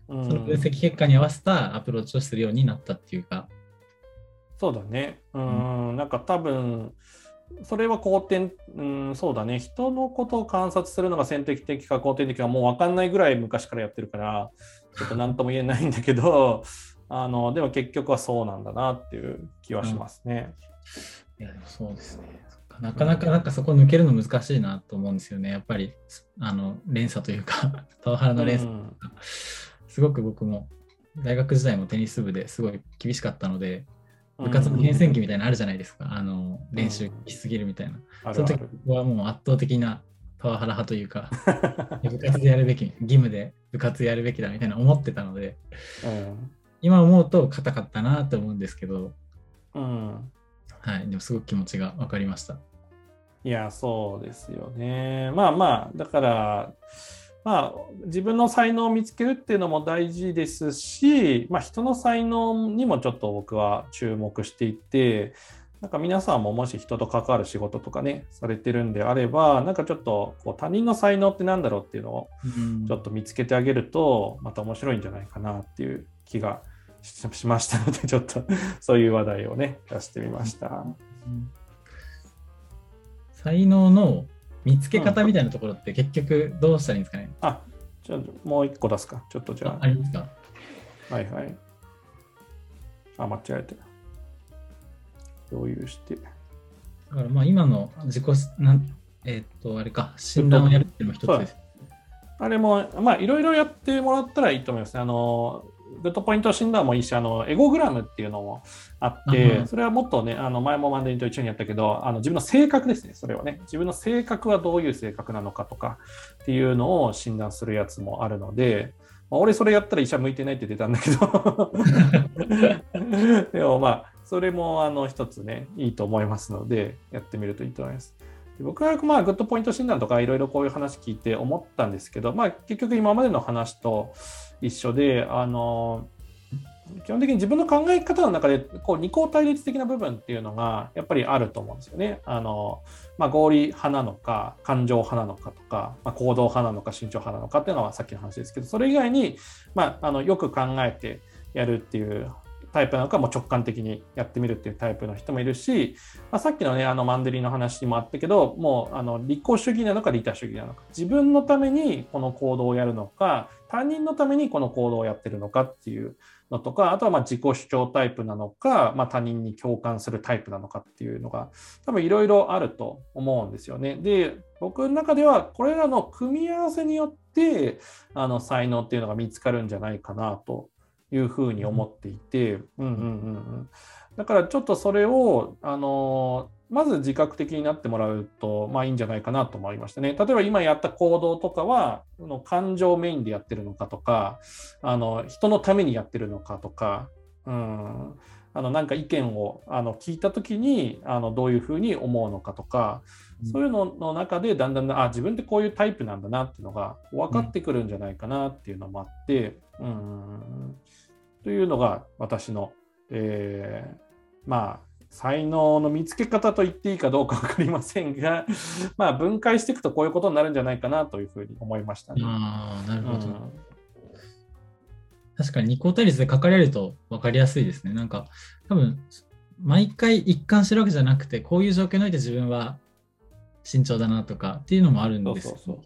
B: その分析結果に合わせたアプローチをするようになったっていうか。
A: そうだね。うん、うん、なんか多分、それは後天、うん、そうだね。人のことを観察するのが先天的か後天的かもう分かんないぐらい昔からやってるから、ちょっと何とも言えないんだけど、あのでも結局はそうなんだなっていう気はしますね。
B: うん、いや、でもそうですね。なかなかなんかそこ抜けるの難しいなと思うんですよね。やっぱりあの連鎖というか パワハラの連鎖、うん、すごく僕も大学時代もテニス部ですごい厳しかったので、部活の変遷期みたいなのあるじゃないですか。あの練習しすぎるみたいな。うん、その時はもう圧倒的なパワハラ派というか、部活でやるべき、義務で部活やるべきだみたいな思ってたので、うん、今思うと硬かったなと思うんですけど、うん、はい、でもすごく気持ちが分かりました。
A: いや、そうですよね。まあまあ、だから、まあ、自分の才能を見つけるっていうのも大事ですし、まあ、人の才能にもちょっと僕は注目していて、なんか皆さんももし人と関わる仕事とかね、されてるんであれば、なんかちょっとこう他人の才能って何だろうっていうのをちょっと見つけてあげると、また面白いんじゃないかなっていう気がしましたので、ちょっと そういう話題をね、出してみました。
B: 才能の見つけ方みたいなところって結局どうしたらいいんですかね、
A: うん、あ、じゃあもう一個出すか。ちょっとじゃあ。
B: ありますか？
A: はいはい。あ、間違えて。共有して。だ
B: からまあ今の自己、なんえっ、と、あれか、診断をやるっていうのも一つです。
A: あれも、まあいろいろやってもらったらいいと思いますね。あの、グッドポイント診断もいいし、あのエゴグラムっていうのもあって、それはもっとね、あの前もマンデリンと一緒にやったけど、あの自分の性格ですね、それはね。自分の性格はどういう性格なのかとかっていうのを診断するやつもあるので、まあ、俺それやったら医者向いてないって出たんだけど でもまあ、それもあの一つね、いいと思いますので、やってみるといいと思います。僕はまあグッドポイント診断とかいろいろこういう話聞いて思ったんですけど、まあ、結局今までの話と一緒で、あの基本的に自分の考え方の中でこう二項対立的な部分っていうのがやっぱりあると思うんですよね。あのまあ、合理派なのか感情派なのかとか、まあ、行動派なのか慎重派なのかっていうのはさっきの話ですけどそれ以外に、まあ、あのよく考えてやるっていうタイプなのかも直感的にやってみるっていうタイプの人もいるし、まあ、さっきのねあのマンデリの話にもあったけどもうあの立候主義なのか利他主義なのか自分のためにこの行動をやるのか他人のためにこの行動をやってるのかっていうのとかあとはま自己主張タイプなのか、まあ、他人に共感するタイプなのかっていうのが多分いろいろあると思うんですよね。で僕の中ではこれらの組み合わせによってあの才能っていうのが見つかるんじゃないかなというふうに思っていて、うんうんうんうん、だからちょっとそれをあのまず自覚的になってもらうと、まあいいんじゃないかなと思いましたね。例えば今やった行動とかは、の感情メインでやってるのかとか、あの人のためにやってるのかとか、うん、あのなんか意見をあの聞いた時にあのどういうふうに思うのかとか、そういうのの中でだんだんあ自分ってこういうタイプなんだなっていうのが分かってくるんじゃないかなっていうのもあって、うん、というのが私のえーまあ才能の見つけ方と言っていいかどうか分かりませんが、まあ、分解していくとこういうことになるんじゃないかなというふうに思いましたね。
B: ああ、なるほど。
A: うん
B: 確かに二項対立で書かれると分かりやすいですね。なんか、多分、毎回一貫してるわけじゃなくて、こういう状況において自分は慎重だなとかっていうのもあるんです
A: そうそうそう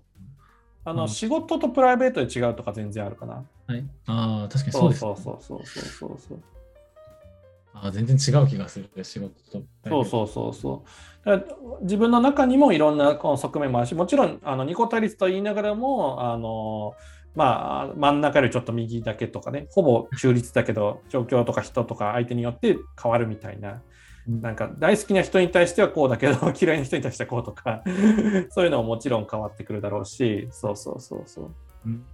A: あの
B: うん
A: 仕事とプライベートで違うとか全然あるかな。
B: はい。ああ、確かにそうです、
A: そうそうそうそうそうそう。
B: ああ全然違う気がする、仕事と。
A: そうそうそうそう。自分の中にもいろんなこの側面もあるし、もちろんあの二項対立と言いながらも、あのまあ、真ん中よりちょっと右だけとかね、ほぼ中立だけど、状況とか人とか相手によって変わるみたいな、
B: うん
A: なんか大好きな人に対してはこうだけど、嫌いな人に対してはこうとか、そういうのももちろん変わってくるだろうし、そうそうそうそう。
B: うん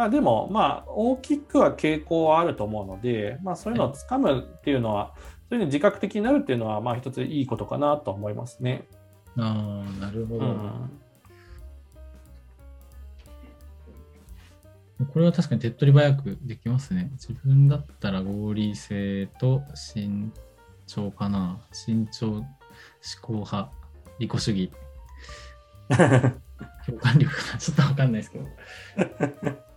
A: まあでも、まあ大きくは傾向はあると思うので、まあそういうのをつかむっていうのは、そういうのに自覚的になるっていうのは、まあ一ついいことかなと思いますね。
B: ああ、なるほど。
A: うん。
B: これは確かに手っ取り早くできますね。自分だったら合理性と慎重かな。慎重、思考派、利己主義、共感力かな。ちょっとわかんないですけど。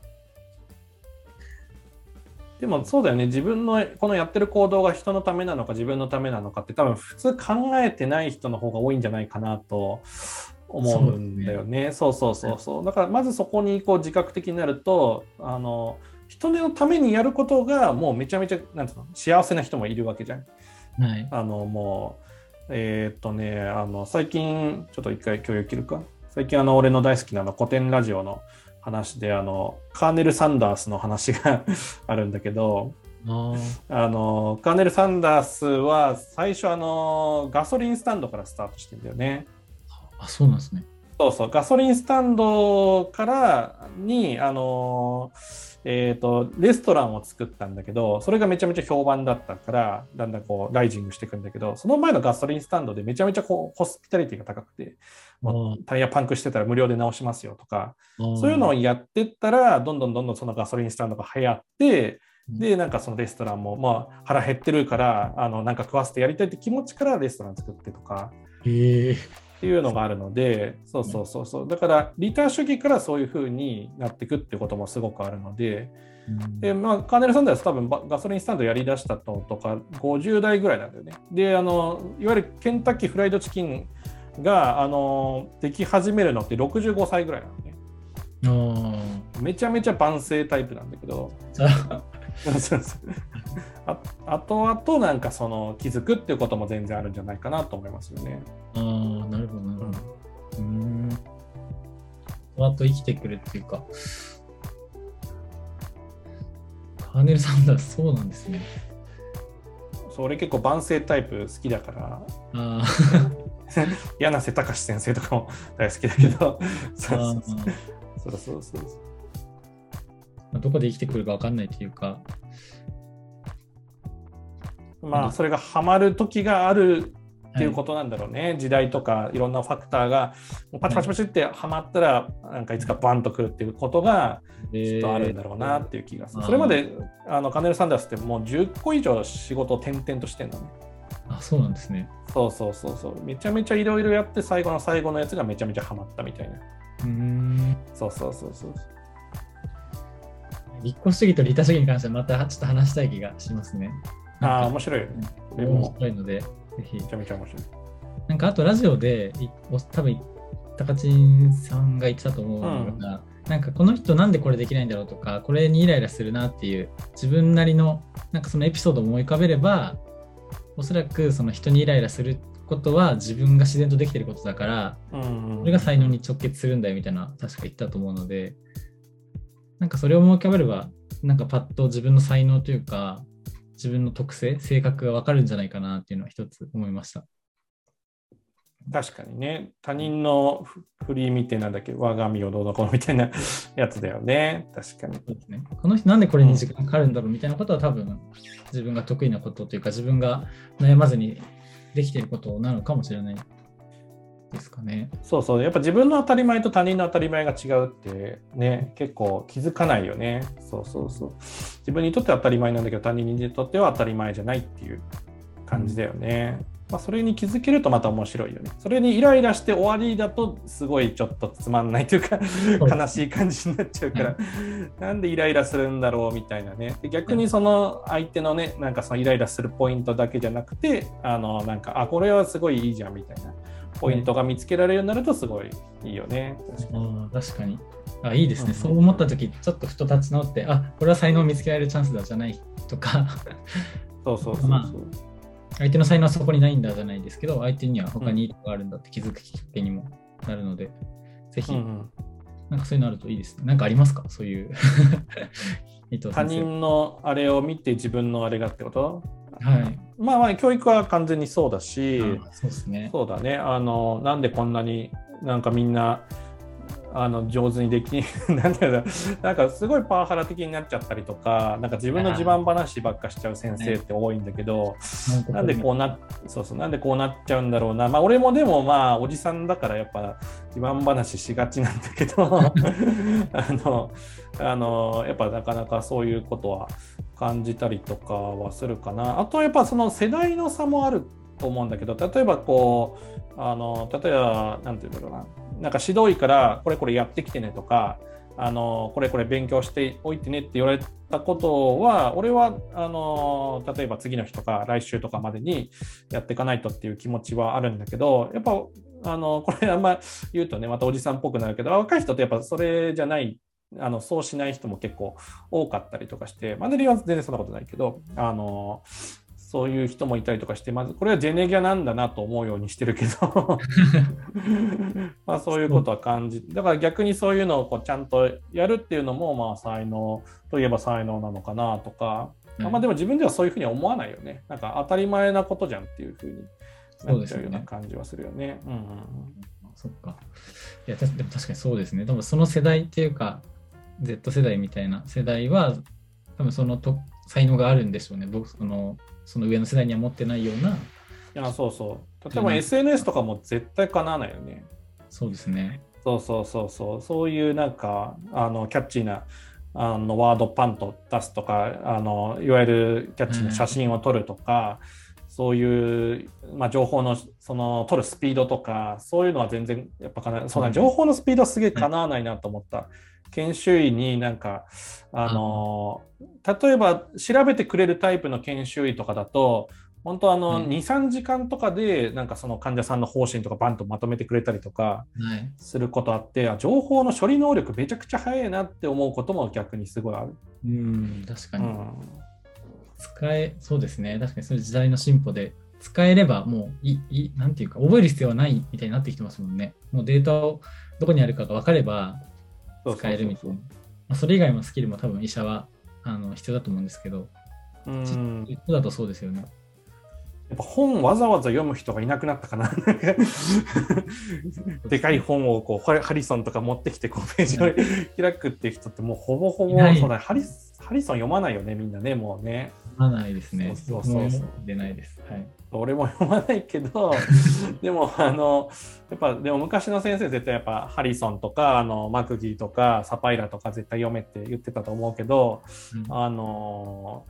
A: でもそうだよね、自分のこのやってる行動が人のためなのか自分のためなのかって多分普通考えてない人の方が多いんじゃないかなと思うんだよね。そうそうそうそう。だからまずそこにこう自覚的になると、あの人のためにやることがもうめちゃめちゃなんつうの幸せな人もいるわけじゃん。
B: はい。
A: あのもうえーっとねあの最近ちょっと一回共有切るか最近あの俺の大好きなあの古典ラジオの話であのカーネル・サンダースの話が あるんだけど
B: あ
A: あのカーネル・サンダースは最初あのガソリンスタンドからスタートしてんだよね。
B: あ、そうなんですね。
A: そうそう、ガソリンスタンドからに、あのえーと、レストランを作ったんだけど、それがめちゃめちゃ評判だったから、だんだんこう、ライジングしていくんだけど、その前のガソリンスタンドでめちゃめちゃこう、ホスピタリティが高くて、もうタイヤパンクしてたら無料で直しますよとか、そういうのをやってったら、どんどんどんどんそのガソリンスタンドが流行って、で、なんかそのレストランも、まあ、腹減ってるから、あの、なんか食わせてやりたいって気持ちからレストラン作ってとか、
B: へえ。
A: っていうのがあるので、そうそうそうそう。だから、リターン主義からそういう風になっていくっていうこともすごくあるので、で、まあ、カーネル・サンダース多分バガソリンスタンドやりだしたのとか、50代ぐらいなんだよね。で、あの、いわゆるケンタッキーフライドチキンが、あの、でき始めるのって65歳ぐらいなのね。
B: あ
A: めちゃめちゃ万世タイプなんだけど、
B: あ。
A: そうそうあ後々なんかその気づくっていうことも全然あるんじゃないかなと思いますよね。
B: ああ、なるほど、なるほど。うーん。あと生きてくるっていうか。カーネル・サンダース、そうなんですね。
A: それ結構万世タイプ好きだから、
B: あ
A: 柳瀬隆先生とかも大好きだけど、そう
B: あ
A: そう。そうそうそうそう。
B: あ。どこで生きてくるか分かんないっていうか。
A: まあそれがハマる時があるっていうことなんだろうね、時代とかいろんなファクターがパチパチパチってハマったらなんかいつかバンとくるっていうことがきっとあるんだろうなっていう気がする、
B: えー。
A: それまであのカネル・サンダースってもう10個以上仕事を転々としてんのね。
B: あ、そうなんですね。
A: そうそうそうそう。めちゃめちゃいろいろやって最後の最後のやつがめちゃめちゃハマったみたいな。
B: うーん。
A: そうそうそうそう。
B: 立候主義と利他主義に関してはまたちょっと話したい気がしますね。
A: ああ面白いよね。
B: 面
A: も。
B: 白いので、ぜひ。
A: め。ちゃめちゃ面白い。
B: なんかあとラジオで多分高知さんが言ってたと思うのが、なん。かこの人なんでこれできないんだろうとかこれにイライラするなっていう自分なりのなんかそのエピソードを思い浮かべればおそらくその人にイライラすることは自分が自然とできてることだから
A: うん。
B: それが才能に直結するんだよみたいな確か言ったと思うのでなんかそれを思い浮かべればなんかパッと自分の才能というか自分の特性性格がわかるんじゃないかなっていうのは一つ思いました。
A: 確かにね他人のフフリー見てなんだっけ我が身をどうのこうのみたいな やつだよね確かに
B: そうですね、この人なんでこれに時間かかるんだろうみたいなことは多分自分が得意なことというか自分が悩まずにできていることなのかもしれない。ですかね。
A: そうそう、やっぱ自分の当たり前と他人の当たり前が違うってね、結構気づかないよね。そうそうそう。自分にとっては当たり前なんだけど、他人にとっては当たり前じゃないっていう感じだよね。まあ、それに気づけるとまた面白いよね。それにイライラして終わりだとすごいちょっとつまんないというか悲しい感じになっちゃうから、なんでイライラするんだろうみたいなね。で逆にその相手のね、なんかそのイライラするポイントだけじゃなくて、あのなんか、あ、これはすごいいいじゃんみたいなポイントが見つけられるようになるとすごいいいよね。
B: 確かに。あいいですね、うん、そう思った時ちょっとふと立ち直ってあこれは才能を見つけられるチャンスだじゃないとか。
A: そうそうそうそう、まあ
B: 相手の才能はそこにないんだじゃないですけど、相手には他にいいとこがあるんだって気づくきっかけにもなるので、ぜひ、なんかそういうのあるといいですね。なんかありますか？そういう。
A: 他人のあれを見て自分のあれがってこと？
B: はい。
A: まあまあ、教育は完全にそうだし、そう
B: ですね。
A: そうだね。あの、なんでこんなになんかみんな、あの上手にでき なんだろうなんかすごいパワハラ的になっちゃったりとかなんか自分の自慢話ばっかしちゃう先生って多いんだけど、なんでこうなそうそうなんでこうなっちゃうんだろうな。まあ俺もでもまあおじさんだからやっぱ自慢話しがちなんだけど あのあのやっぱなかなかそういうことは感じたりとかはするかな。あとはやっぱその世代の差もあると思うんだけど例えばこうあの例えば何て言うんだろうななんか指導医からこれこれやってきてねとかあのこれこれ勉強しておいてねって言われたことは俺はあの例えば次の日とか来週とかまでにやっていかないとっていう気持ちはあるんだけどやっぱあのこれあんま言うとねまたおじさんっぽくなるけど若い人ってやっぱそれじゃないあのそうしない人も結構多かったりとかしてマネリは全然そんなことないけどあのそういう人もいたりとかして、まずこれはジェネギャなんだなと思うようにしてるけど まあそういうことは感じ、だから逆にそういうのをこうちゃんとやるっていうのも、まあ才能といえば才能なのかなとか、うん、まあでも自分ではそういうふうには思わないよね。なんか当たり前なことじゃんっていうふうになっちゃうような感じはするよね。ううんうん、
B: そっか。いや、でも確かにそうですね。多分その世代っていうか、Z 世代みたいな世代は、多分そのと才能があるんでしょうね。僕、そのその上の世代には持ってないような。い
A: や、そうそう。例えば SNS とかも絶対かなわないよね。
B: そうですね。
A: そうそうそうそう。そういうなんか、あの、キャッチーな、あのワードパンと出すとかあのいわゆるキャッチーな写真を撮るとか、うん、そういう、まあ、情報のその撮るスピードとかそういうのは全然やっぱかな、うん、そんな情報のスピードはすげえかなわないなと思った。研修医になんか、あの、例えば調べてくれるタイプの研修医とかだと、本当あの、2、3時間とかで、なんかその患者さんの方針とかバンとまとめてくれたりとかすることあって、はい、情報の処理能力めちゃくちゃ早いなって思うことも逆にすごいある。
B: うん、確かに。うん、使え、そうですね。確かにそういう時代の進歩で、使えればもういい、なんていうか、覚える必要はないみたいになってきてますもんね。もうデータをどこにあるかが分かれば、使えるみたいな。まそれ以外のスキルも多分医者はあの必要だと思うんですけど、うん。だとそうですよね。
A: やっぱ本わざわざ読む人がいなくなったかな。でかい本をこうハリソンとか持ってきてこうページを開くっていう人ってもうほぼほぼそうだハリハリソン読まないよねみんなねもうね。
B: 読まないですね。そうそうそう。出ないです。はい。
A: 俺も読まないけど でもあのやっぱでも昔の先生絶対やっぱハリソンとかあのマクギーとかサパイラとか絶対読めって言ってたと思うけど、うん、あの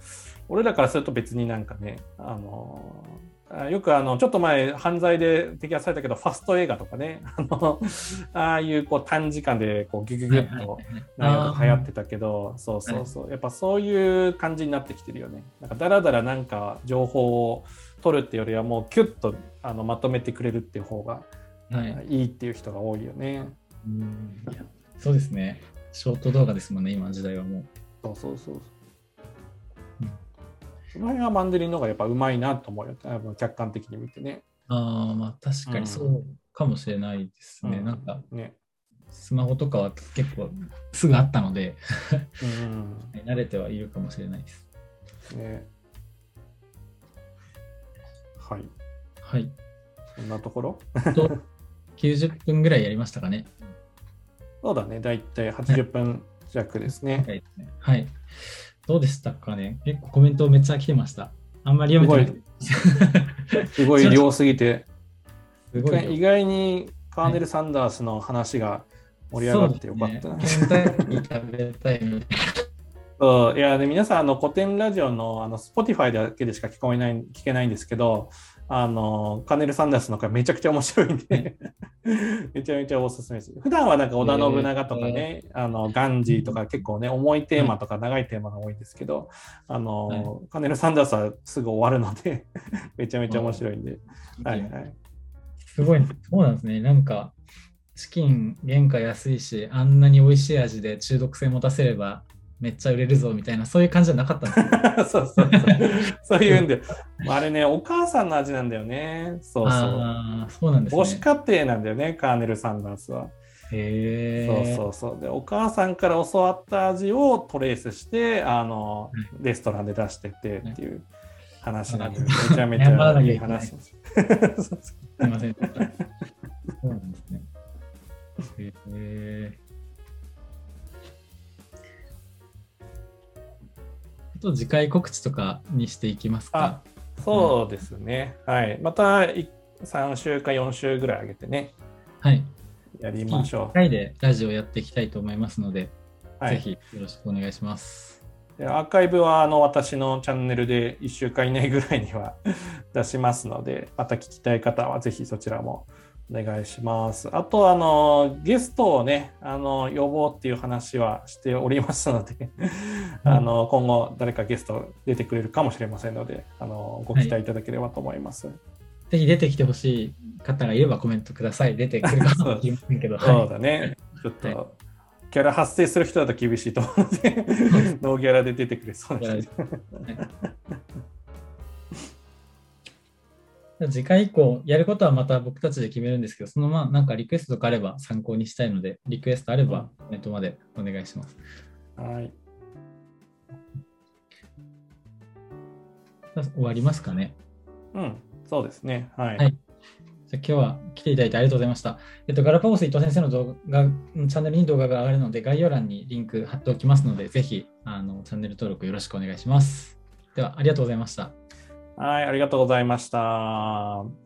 A: 俺らからすると別になんかねあのよくあのちょっと前犯罪で摘発されたけどファスト映画とかね あのああいうこう短時間でこうギュギュギュッと内容が流行ってたけどそうそうそうやっぱそういう感じになってきてるよねなんかだらだらなんか情報を取るっていうよりはもうキュッとあのまとめてくれるっていう方がいいっていう人が多いよね。
B: うんそうですね。ショート動画ですもんね、今の時代はもう。
A: そうそうそう。うん、その辺はマンデリンの方がやっぱうまいなと思うよ。客観的に見てね。
B: ああ、まあ確かにそうかもしれないですね。うん、なんか、ね、スマホとかは結構すぐあったのでうん、慣れてはいるかもしれないです。ね
A: はい。
B: はい。
A: そんなところ？
B: と ?90 分ぐらいやりましたかね。
A: そうだね、だいたい80分弱ですね。
B: はい。どうでしたかね？結構コメントめっちゃ来てました。あんまり読めてない。
A: すごい量すぎて。意外にカーネル・サンダースの話が盛り上がってよかったな。
B: い
A: やね、皆さん、あの古典ラジオのあの Spotify だけでしか聞こえない聞けないんですけど、あのカーネル・サンダースの回めちゃくちゃ面白いんで、めちゃめちゃおすすめです。普段はなんか織田信長とかね、あのガンジーとか結構ね、重いテーマとか長いテーマが多いんですけど、あの、
B: はい
A: カーネル・サンダースはすぐ終わるので、めちゃめちゃ面白いんで、
B: な。
A: はいはい。
B: すごい、そうなんですね。なんか、チキン原価安いし、あんなに美味しい味で中毒性持たせれば、めっちゃ売れるぞみたいな、そういう感じじゃなかったんですね
A: そうそうそう。そういうんで、あれね、お母さんの味なんだよね。そうそう。
B: そうなんです
A: 母子
B: ね。
A: 家庭なんだよね、カーネル・サンダースは。
B: へ
A: そう
B: え。
A: そうそう。で、お母さんから教わった味をトレースして、あの、レストランで出してってっていう話なんで、めちゃめちゃいい話です。
B: すみません。と次回告知とかにしていきますか
A: あ。そうですね。はい。またい3週か4週ぐらい上げてね、
B: はい。
A: やりましょ
B: 1回でラジオやっていきたいと思いますので、
A: う。はい
B: ぜひよろしくお願いします。
A: でアーカイブはあの私のチャンネルで1週間以内ぐらいには 出しますので、また聞きたい方はぜひそちらもお願いします。あと、あの、ゲストをね、あの、呼ぼうっていう話はしておりますので、あの、今後誰かゲスト出てくれるかもしれませんので、あの、ご期待いただければと思います。
B: ぜひ出てきてほしい方がいればコメントください。出てくるかもしれませんけど。
A: そう
B: はい
A: だね。ちょっと、
B: はい
A: キャラ発生する人だと厳しいと思うので、ノーギャラで出てくれそうな人。
B: 次回以降、やることはまた僕たちで決めるんですけど、そのままなんかリクエストとかあれば参考にしたいので、リクエストあればコメントまでお願いします。
A: はい。
B: 終わりますかね。
A: うん、そうですね。はい。
B: はいじゃあ今日は来ていただいてありがとうございました。えっと、ガラパゴス伊藤先生の動画、チャンネルに動画が上がるので、概要欄にリンク貼っておきますので、ぜひあのチャンネル登録よろしくお願いします。では、ありがとうございました。
A: はい、ありがとうございました。